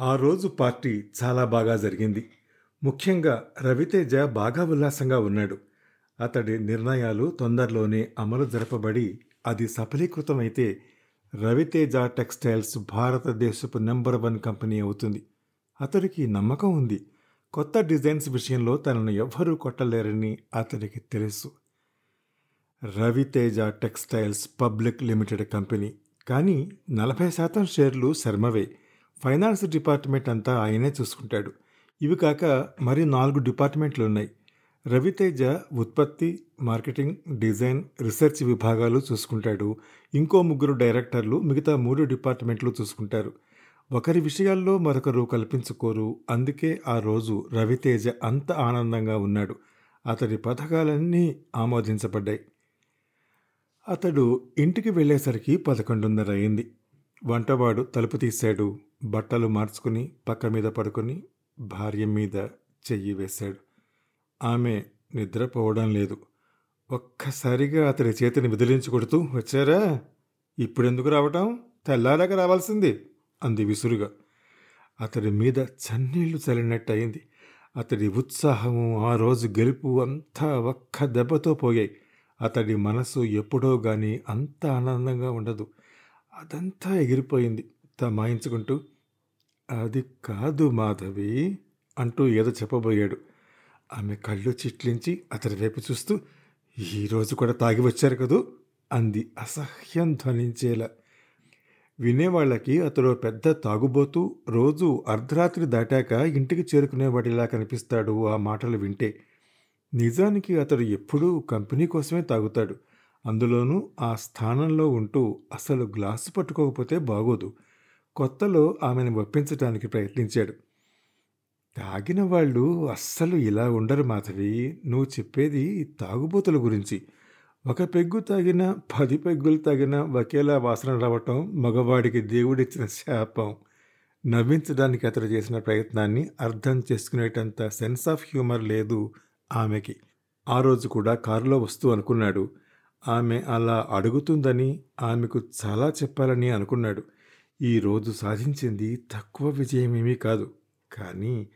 ఆ రోజు పార్టీ చాలా బాగా జరిగింది. ముఖ్యంగా రవితేజ బాగా ఉల్లాసంగా ఉన్నాడు. అతడి నిర్ణయాలు తొందరలోనే అమలు జరపబడి అది సఫలీకృతమైతే రవితేజ టెక్స్టైల్స్ భారతదేశపు నెంబర్ వన్ కంపెనీ అవుతుంది. అతడికి నమ్మకం ఉంది. కొత్త డిజైన్స్ విషయంలో తనను ఎవ్వరూ కొట్టలేరని అతడికి తెలుసు. Raviteja textiles public limited company. కానీ నలభై శాతం షేర్లు శర్మవే. ఫైనాన్స్ డిపార్ట్మెంట్ అంతా ఆయనే చూసుకుంటాడు. ఇవి కాక మరి నాలుగు డిపార్ట్మెంట్లు ఉన్నాయి. రవితేజ ఉత్పత్తి మార్కెటింగ్ డిజైన్ రీసెర్చ్ విభాగాలు చూసుకుంటాడు. ఇంకో ముగ్గురు డైరెక్టర్లు మిగతా మూడు డిపార్ట్మెంట్లు చూసుకుంటారు. ఒకరి విషయాల్లో మరొకరు కల్పించుకోరు. అందుకే ఆ రోజు రవితేజ అంత ఆనందంగా ఉన్నాడు. అతడి పథకాలన్నీ ఆమోదించబడ్డాయి. అతడు ఇంటికి వెళ్ళేసరికి పదకొండున్నర అయింది. వంటవాడు తలుపు తీశాడు. బట్టలు మార్చుకుని పక్క మీద పడుకొని భార్య మీద చెయ్యి వేశాడు. ఆమె నిద్రపోవడం లేదు. ఒక్కసారిగా అతడి చేతిని విదిలించి కొడుతూ వచ్చారా? ఇప్పుడెందుకు రావటం? తెల్లారాక రావాల్సింది అంది విసురుగా. అతడి మీద చన్నీళ్ళు చల్లినట్టయింది. అతడి ఉత్సాహము ఆ రోజు గెలుపు అంతా ఒక్క దెబ్బతో పోయాయి. అతడి మనసు ఎప్పుడో గాని అంత ఆనందంగా ఉండదు. అదంతా ఎగిరిపోయింది. తమాయించుకుంటూ అది కాదు మాధవి అంటూ ఏదో చెప్పబోయాడు. ఆమె కళ్ళు చిట్లించి అతడి వైపు చూస్తూ ఈరోజు కూడా తాగి వచ్చారు కదూ? అంది అసహ్యం ధ్వనించేలా. వినేవాళ్ళకి అతడు పెద్ద తాగుబోతూ రోజు అర్ధరాత్రి దాటాక ఇంటికి చేరుకునేవాడిలా కనిపిస్తాడు ఆ మాటలు వింటే. నిజానికి అతడు ఎప్పుడూ కంపెనీ కోసమే తాగుతాడు. అందులోనూ ఆ స్థానంలో ఉంటూ అసలు గ్లాసు పట్టుకోకపోతే బాగోదు. కొత్తలో ఆమెను ఒప్పించటానికి ప్రయత్నించాడు. తాగిన వాళ్ళు అస్సలు ఇలా ఉండరు మాధవి. నువ్వు చెప్పేది తాగుబోతుల గురించి. ఒక పెగ్గు తాగిన పది పెగ్గులు తాగిన ఒకేలా వాసన రావటం మగవాడికి దేవుడిచ్చిన శాపం. నవ్వించడానికి అతడు చేసిన ప్రయత్నాన్ని అర్థం చేసుకునేటంత సెన్స్ ఆఫ్ హ్యూమర్ లేదు ఆమెకి. ఆ రోజు కూడా కారులో వస్తూ అనుకున్నాడు. ఆమె అలా అడుగుతుందని ఆమెకు చాలా చెప్పాలని అనుకున్నాడు. ఈ రోజు సాధించింది తక్కువ విజయమేమీ కాదు. కానీ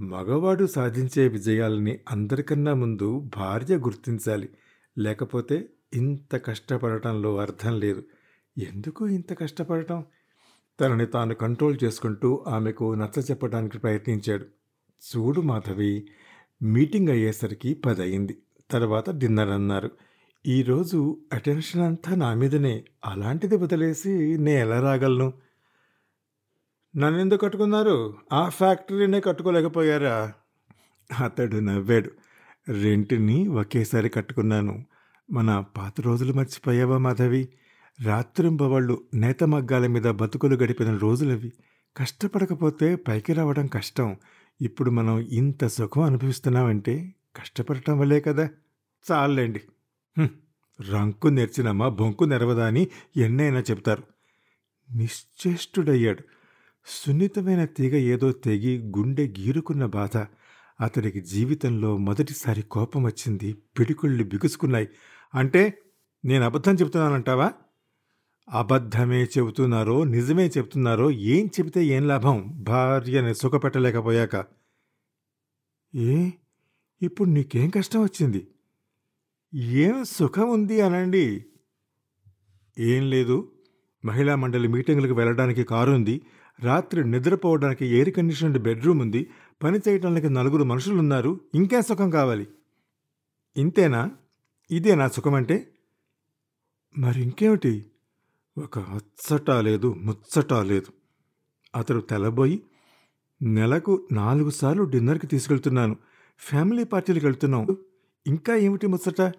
మగవాడు సాధించే విజయాలని అందరికన్నా ముందు భార్య గుర్తించాలి. లేకపోతే ఇంత కష్టపడటంలో అర్థం లేదు. ఎందుకు ఇంత కష్టపడటం? తనని తాను కంట్రోల్ చేసుకుంటూ ఆమెకు నచ్చ చెప్పడానికి ప్రయత్నించాడు. చూడు మాధవి మీటింగ్ అయ్యేసరికి పది అయింది తర్వాత డిన్నర్ అన్నారు. ఈరోజు అటెన్షన్ అంతా నా మీదనే. అలాంటిది వదిలేసి నే ఎలా రాగలను? నన్ను ఎందుకు కట్టుకున్నారు? ఆ ఫ్యాక్టరీనే కట్టుకోలేకపోయారా? అతడు నవ్వాడు. రెంటిని ఒకేసారి కట్టుకున్నాను. మన పాత రోజులు మర్చిపోయావా మాధవి? రాత్రింబవాళ్ళు నేత మగ్గాల మీద బతుకులు గడిపిన రోజులవి. కష్టపడకపోతే పైకి రావడం కష్టం. ఇప్పుడు మనం ఇంత సుఖం అనుభవిస్తున్నామంటే కష్టపడటం వల్లే కదా. చాలండి. రంకు నెర్చినమ్మా బొంకు నెరవదా అని ఎన్నైనా చెప్తారు నిశ్చేష్టుడయ్యాడు. సున్నితమైన తీగ ఏదో తెగి గుండె గీరుకున్న బాధ. అతడికి జీవితంలో మొదటిసారి కోపం వచ్చింది. పిడికుళ్ళు బిగుసుకున్నాయి. అంటే నేను అబద్ధం చెబుతున్నానంటావా? అబద్ధమే చెబుతున్నారో నిజమే చెబుతున్నారో ఏం చెబితే ఏం లాభం? భార్యని సుఖపెట్టలేకపోయాక. ఏ? ఇప్పుడు నీకేం కష్టం వచ్చింది? ఏం సుఖం ఉంది అనండి. ఏం లేదు. మహిళా మండలి మీటింగులకు వెళ్ళడానికి కారు ఉంది. రాత్రి నిద్రపోవడానికి ఎయిర్ కండిషన్డ్ బెడ్రూమ్ ఉంది. పని చేయడానికి నలుగురు మనుషులున్నారు. ఇంకేం సుఖం కావాలి? ఇంతేనా? ఇదేనా సుఖం అంటే మరి ఇంకేమిటి? ఒక అచ్చట లేదు ముచ్చట లేదు. అతడు తెలబోయి నెలకు నాలుగు సార్లు డిన్నర్కి తీసుకెళ్తున్నాను. ఫ్యామిలీ పార్టీలకు వెళ్తున్నాం. ఇంకా ఏమిటి ముచ్చట?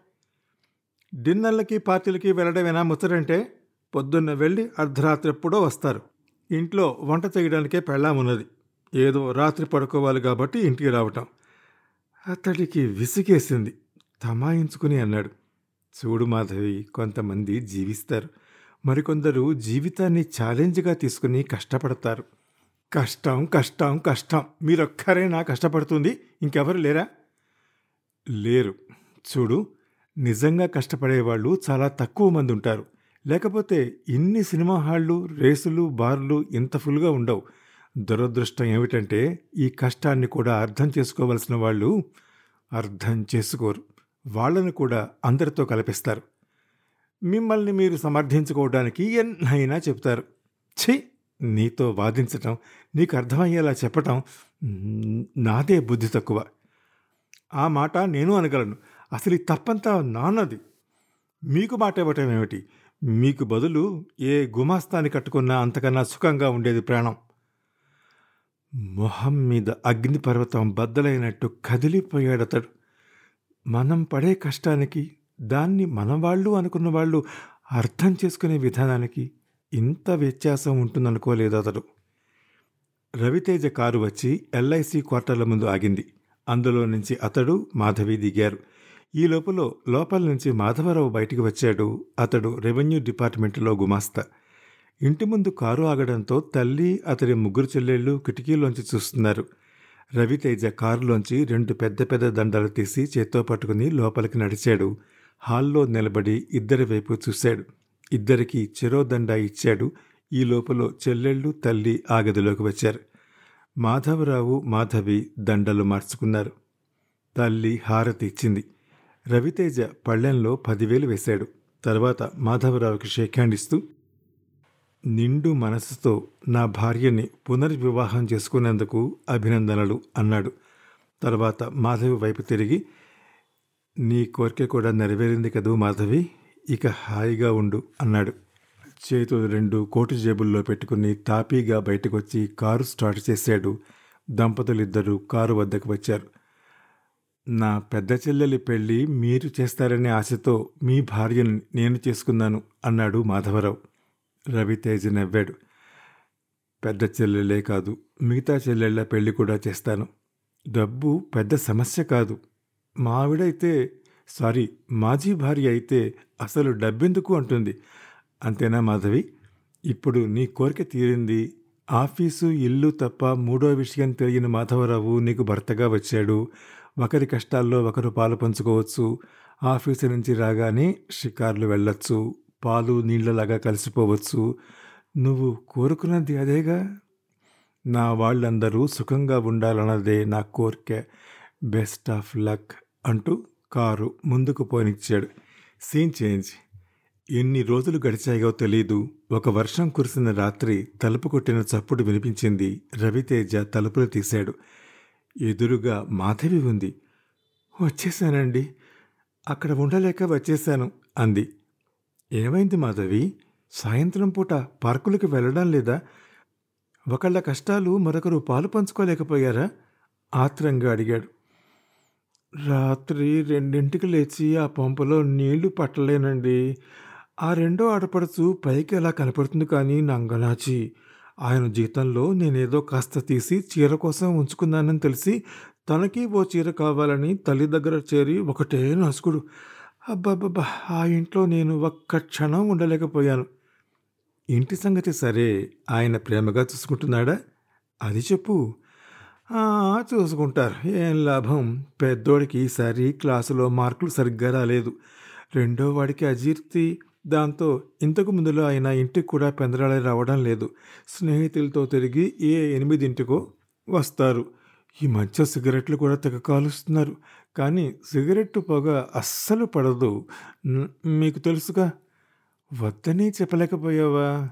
డిన్నర్లకి పార్టీలకి వెళ్ళడమేనా ముచ్చటంటే పొద్దున్న వెళ్ళి అర్ధరాత్రి ఎప్పుడో వస్తారు. ఇంట్లో వంట చేయడానికే పెళ్ళామున్నది. ఏదో రాత్రి పడుకోవాలి కాబట్టి ఇంటికి రావటం. అతడికి విసిగేసింది. తమాయించుకుని అన్నాడు. చూడు మాధవి కొంతమంది జీవిస్తారు. మరికొందరు జీవితాన్ని ఛాలెంజ్గా తీసుకుని కష్టపడతారు. కష్టం కష్టం కష్టం. మీరొక్కరైనా కష్టపడుతుంది. ఇంకెవరు లేరా? లేరు. చూడు నిజంగా కష్టపడేవాళ్ళు చాలా తక్కువ మంది ఉంటారు. లేకపోతే ఇన్ని సినిమా హాళ్ళు రేసులు బార్లు ఇంత ఫుల్గా ఉండవు. దురదృష్టం ఏమిటంటే ఈ కష్టాన్ని కూడా అర్థం చేసుకోవలసిన వాళ్ళు అర్థం చేసుకోరు. వాళ్ళను కూడా అందరితో కల్పిస్తారు. మిమ్మల్ని మీరు సమర్థించుకోవడానికి ఎన్నైనా చెప్తారు. ఛీ! నీతో వాదించటం నీకు అర్థమయ్యేలా చెప్పటం నాదే బుద్ధి తక్కువ. ఆ మాట నేను అనగలను. అసలు ఈ తప్పంతా నాన్నది. మీకు మాట ఇవ్వటం ఏమిటి మీకు బదులు ఏ గుమాస్తాన్ని కట్టుకున్నా అంతకన్నా సుఖంగా ఉండేది ప్రాణం. మొహం మీద అగ్నిపర్వతం బద్దలైనట్టు కదిలిపోయాడతడు. మనం పడే కష్టానికి దాన్ని మనవాళ్ళు అనుకున్న వాళ్ళు అర్థం చేసుకునే విధానానికి ఇంత వ్యత్యాసం ఉంటుందనుకోలేదు అతడు రవితేజ కారు వచ్చి ఎల్ఐసి క్వార్టర్ల ముందు ఆగింది. అందులో నుంచి అతడు మాధవి దిగారు. ఈ లోపల లోపల నుంచి మాధవరావు బయటికి వచ్చాడు. అతడు రెవెన్యూ డిపార్ట్మెంట్లో గుమాస్తా. ఇంటి ముందు కారు ఆగడంతో తల్లి అతడి ముగ్గురు చెల్లెళ్ళు కిటికీలోంచి చూస్తున్నారు. రవితేజ కారులోంచి రెండు పెద్ద పెద్ద దండలు తీసి చేత్తో పట్టుకుని లోపలికి నడిచాడు. హాల్లో నిలబడి ఇద్దరి వైపు చూశాడు. ఇద్దరికి చెరో దండ ఇచ్చాడు. ఈ లోపల చెల్లెళ్ళు తల్లి ఆ గదిలోకి వచ్చారు. మాధవరావు మాధవి దండలు మార్చుకున్నారు. తల్లి హారతి ఇచ్చింది. రవితేజ పళ్ళెంలో పదివేలు వేశాడు. తర్వాత మాధవరావుకి షేక్ హ్యాండ్ ఇస్తూ నిండు మనసుతో నా భార్యని పునర్వివాహం చేసుకునేందుకు అభినందనలు అన్నాడు. తర్వాత మాధవి వైపు తిరిగి నీ కోరిక కూడా నెరవేరింది కదూ మాధవి ఇక హాయిగా ఉండు అన్నాడు. చేతులు రెండు కోటు జేబుల్లో పెట్టుకుని తాపీగా బయటకొచ్చి కారు స్టార్ట్ చేశాడు. దంపతులిద్దరూ కారు వద్దకు వచ్చారు. నా పెద్ద చెల్లెలి పెళ్ళి మీరు చేస్తారనే ఆశతో మీ భార్యను నేను చేసుకున్నాను అన్నాడు మాధవరావు. రవితేజ నవ్వాడు. పెద్ద చెల్లెలే కాదు మిగతా చెల్లెళ్ళ పెళ్ళి కూడా చేస్తాను. డబ్బు పెద్ద సమస్య కాదు. మావిడైతే సారీ మాజీ భార్య అయితే అసలు డబ్బెందుకు అంటుంది. అంతేనా మాధవి? ఇప్పుడు నీ కోరిక తీరింది. ఆఫీసు ఇల్లు తప్ప మూడో విషయం తెలియని మాధవరావు నీకు భర్తగా వచ్చాడు. ఒకరి కష్టాల్లో ఒకరు పాలు పంచుకోవచ్చు. ఆఫీసు నుంచి రాగానే షికార్లు వెళ్ళొచ్చు. పాలు నీళ్ళలాగా కలిసిపోవచ్చు. నువ్వు కోరుకున్నది అదేగా? నా వాళ్ళందరూ సుఖంగా ఉండాలన్నదే నా కోరిక. బెస్ట్ ఆఫ్ లక్ అంటూ కారు ముందుకు పోనిచ్చాడు. Scene change. ఎన్ని రోజులు గడిచాయో తెలీదు. ఒక వర్షం కురిసిన రాత్రి తలుపు కొట్టిన చప్పుడు వినిపించింది. రవితేజ తలుపులు తీశాడు. ఎదురుగా మాధవి ఉంది. వచ్చేసానండి. అక్కడ ఉండలేక వచ్చేశాను అంది. ఏమైంది మాధవి? సాయంత్రం పూట పార్కులకు వెళ్ళడం లేదా? ఒకళ్ళ కష్టాలు మరొకరు పాలు పంచుకోలేకపోయారా? ఆత్రంగా అడిగాడు. రాత్రి రెండింటికి లేచి ఆ పంపులో నీళ్ళు పట్టలేనండి. ఆ రెండో ఆడపడుచు పైకి ఎలా కనపడుతుంది కానీ నంగనాచి. ఆయన జీతంలో నేనేదో కాస్త తీసి చీర కోసం ఉంచుకున్నానని తెలిసి తనకి ఓ చీర కావాలని తల్లి దగ్గర చేరి ఒకటే నసుకుడు. అబ్బాబ్బా ఆ ఇంట్లో నేను ఒక్క క్షణం ఉండలేకపోయాను. ఇంటి సంగతి సరే ఆయన ప్రేమగా చూసుకుంటున్నాడా? అది చెప్పు. చూసుకుంటారు. ఏం లాభం? పెద్దోడికి ఈసారి క్లాసులో మార్కులు సరిగ్గా రాలేదు. రెండో వాడికి అజీర్తి దాంతో ఇంతకు ముందులో ఆయన ఇంటికి కూడా పెందరాళి రావడం లేదు. స్నేహితులతో తిరిగి ఏ ఎనిమిదింటికో వస్తారు. ఈ మధ్య సిగరెట్లు కూడా తెగ కాలుస్తున్నారు. కానీ సిగరెట్టు పొగ అస్సలు పడదు. మీకు తెలుసుగా. వద్దని చెప్పలేకపోయావా?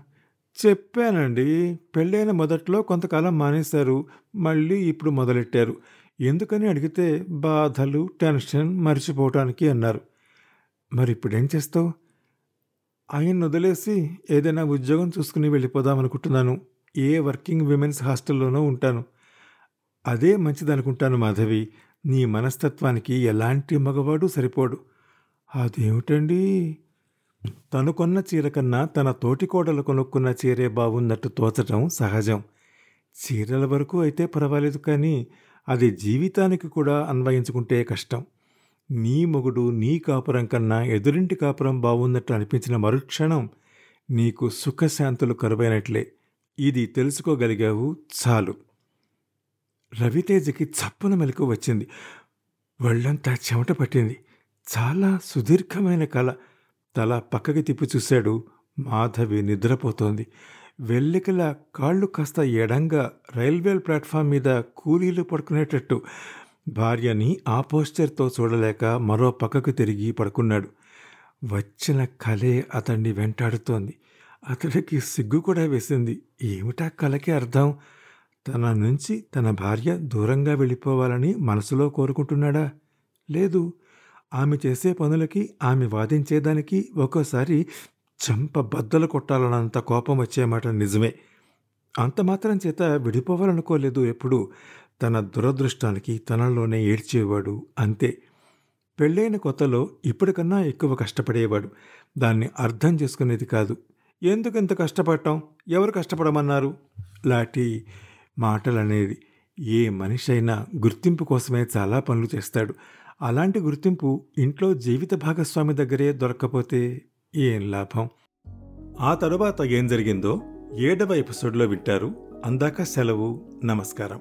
చెప్పానండి. పెళ్ళైన మొదట్లో కొంతకాలం మానేశారు. మళ్ళీ ఇప్పుడు మొదలెట్టారు. ఎందుకని అడిగితే బాధలు టెన్షన్ మర్చిపోవటానికి అన్నారు. మరి ఇప్పుడేం చేస్తావు? ఆయన వదిలేసి ఏదైనా ఉద్యోగం చూసుకుని వెళ్ళిపోదాం అనుకుంటున్నాను. ఏ వర్కింగ్ విమెన్స్ హాస్టల్లోనో ఉంటాను. అదే మంచిదనుకుంటాను మాధవి. నీ మనస్తత్వానికి ఎలాంటి మగవాడు సరిపోడు. అదేమిటండి? తను కొన్న చీర కన్నా తన తోటికోడలు కొనుక్కున్న చీరే బాగున్నట్టు తోచటం సహజం. చీరల వరకు అయితే పర్వాలేదు కానీ అది జీవితానికి కూడా అన్వయించుకుంటే కష్టం. నీ మొగుడు నీ కాపురం కన్నా ఎదురింటి కాపురం బాగున్నట్టు అనిపించిన మరుక్షణం నీకు సుఖశాంతులు కరువైనట్లే. ఇది తెలుసుకోగలిగావు చాలు. రవితేజకి చప్పున మెలకు వచ్చింది. వాళ్ళంతా చెమట పట్టింది. చాలా సుదీర్ఘమైన కళ. తల పక్కకి తిప్పి చూశాడు. మాధవి నిద్రపోతోంది. వెల్లికల కాళ్ళు కాస్త ఎడంగా రైల్వే ప్లాట్ఫామ్ మీద కూలీలు పడుకునేటట్టు భార్యని ఆ పోస్చర్తో చూడలేక మరో పక్కకు తిరిగి పడుకున్నాడు. వచ్చిన కలే అతన్ని వెంటాడుతోంది. అతడికి సిగ్గు కూడా వేసింది. ఏమిటా కలకి అర్థం? తన నుంచి తన భార్య దూరంగా వెళ్ళిపోవాలని మనసులో కోరుకుంటున్నాడా? లేదు. ఆమె చేసే పనులకి ఆమె వాదించేదానికి ఒక్కోసారి చంప బద్దలు కొట్టాలన్నంత కోపం వచ్చేమాట నిజమే. అంత మాత్రం చేత విడిపోవాలనుకోలేదు ఎప్పుడు. తన దురదృష్టానికి తనలోనే ఏడ్చేవాడు అంతే. పెళ్ళైన కొత్తలో ఇప్పటికన్నా ఎక్కువ కష్టపడేవాడు. దాన్ని అర్థం చేసుకునేది కాదు. ఎందుకు ఇంత కష్టపడటం ఎవరు కష్టపడమన్నారు? లాంటి మాటలనేది ఏ మనిషి అయినా గుర్తింపు కోసమే చాలా పనులు చేస్తాడు. అలాంటి గుర్తింపు ఇంట్లో జీవిత భాగస్వామి దగ్గరే దొరక్కపోతే ఏం లాభం? ఆ తరువాత ఏం జరిగిందో ఏడవ ఎపిసోడ్లో వింటారు అందాక సెలవు నమస్కారం.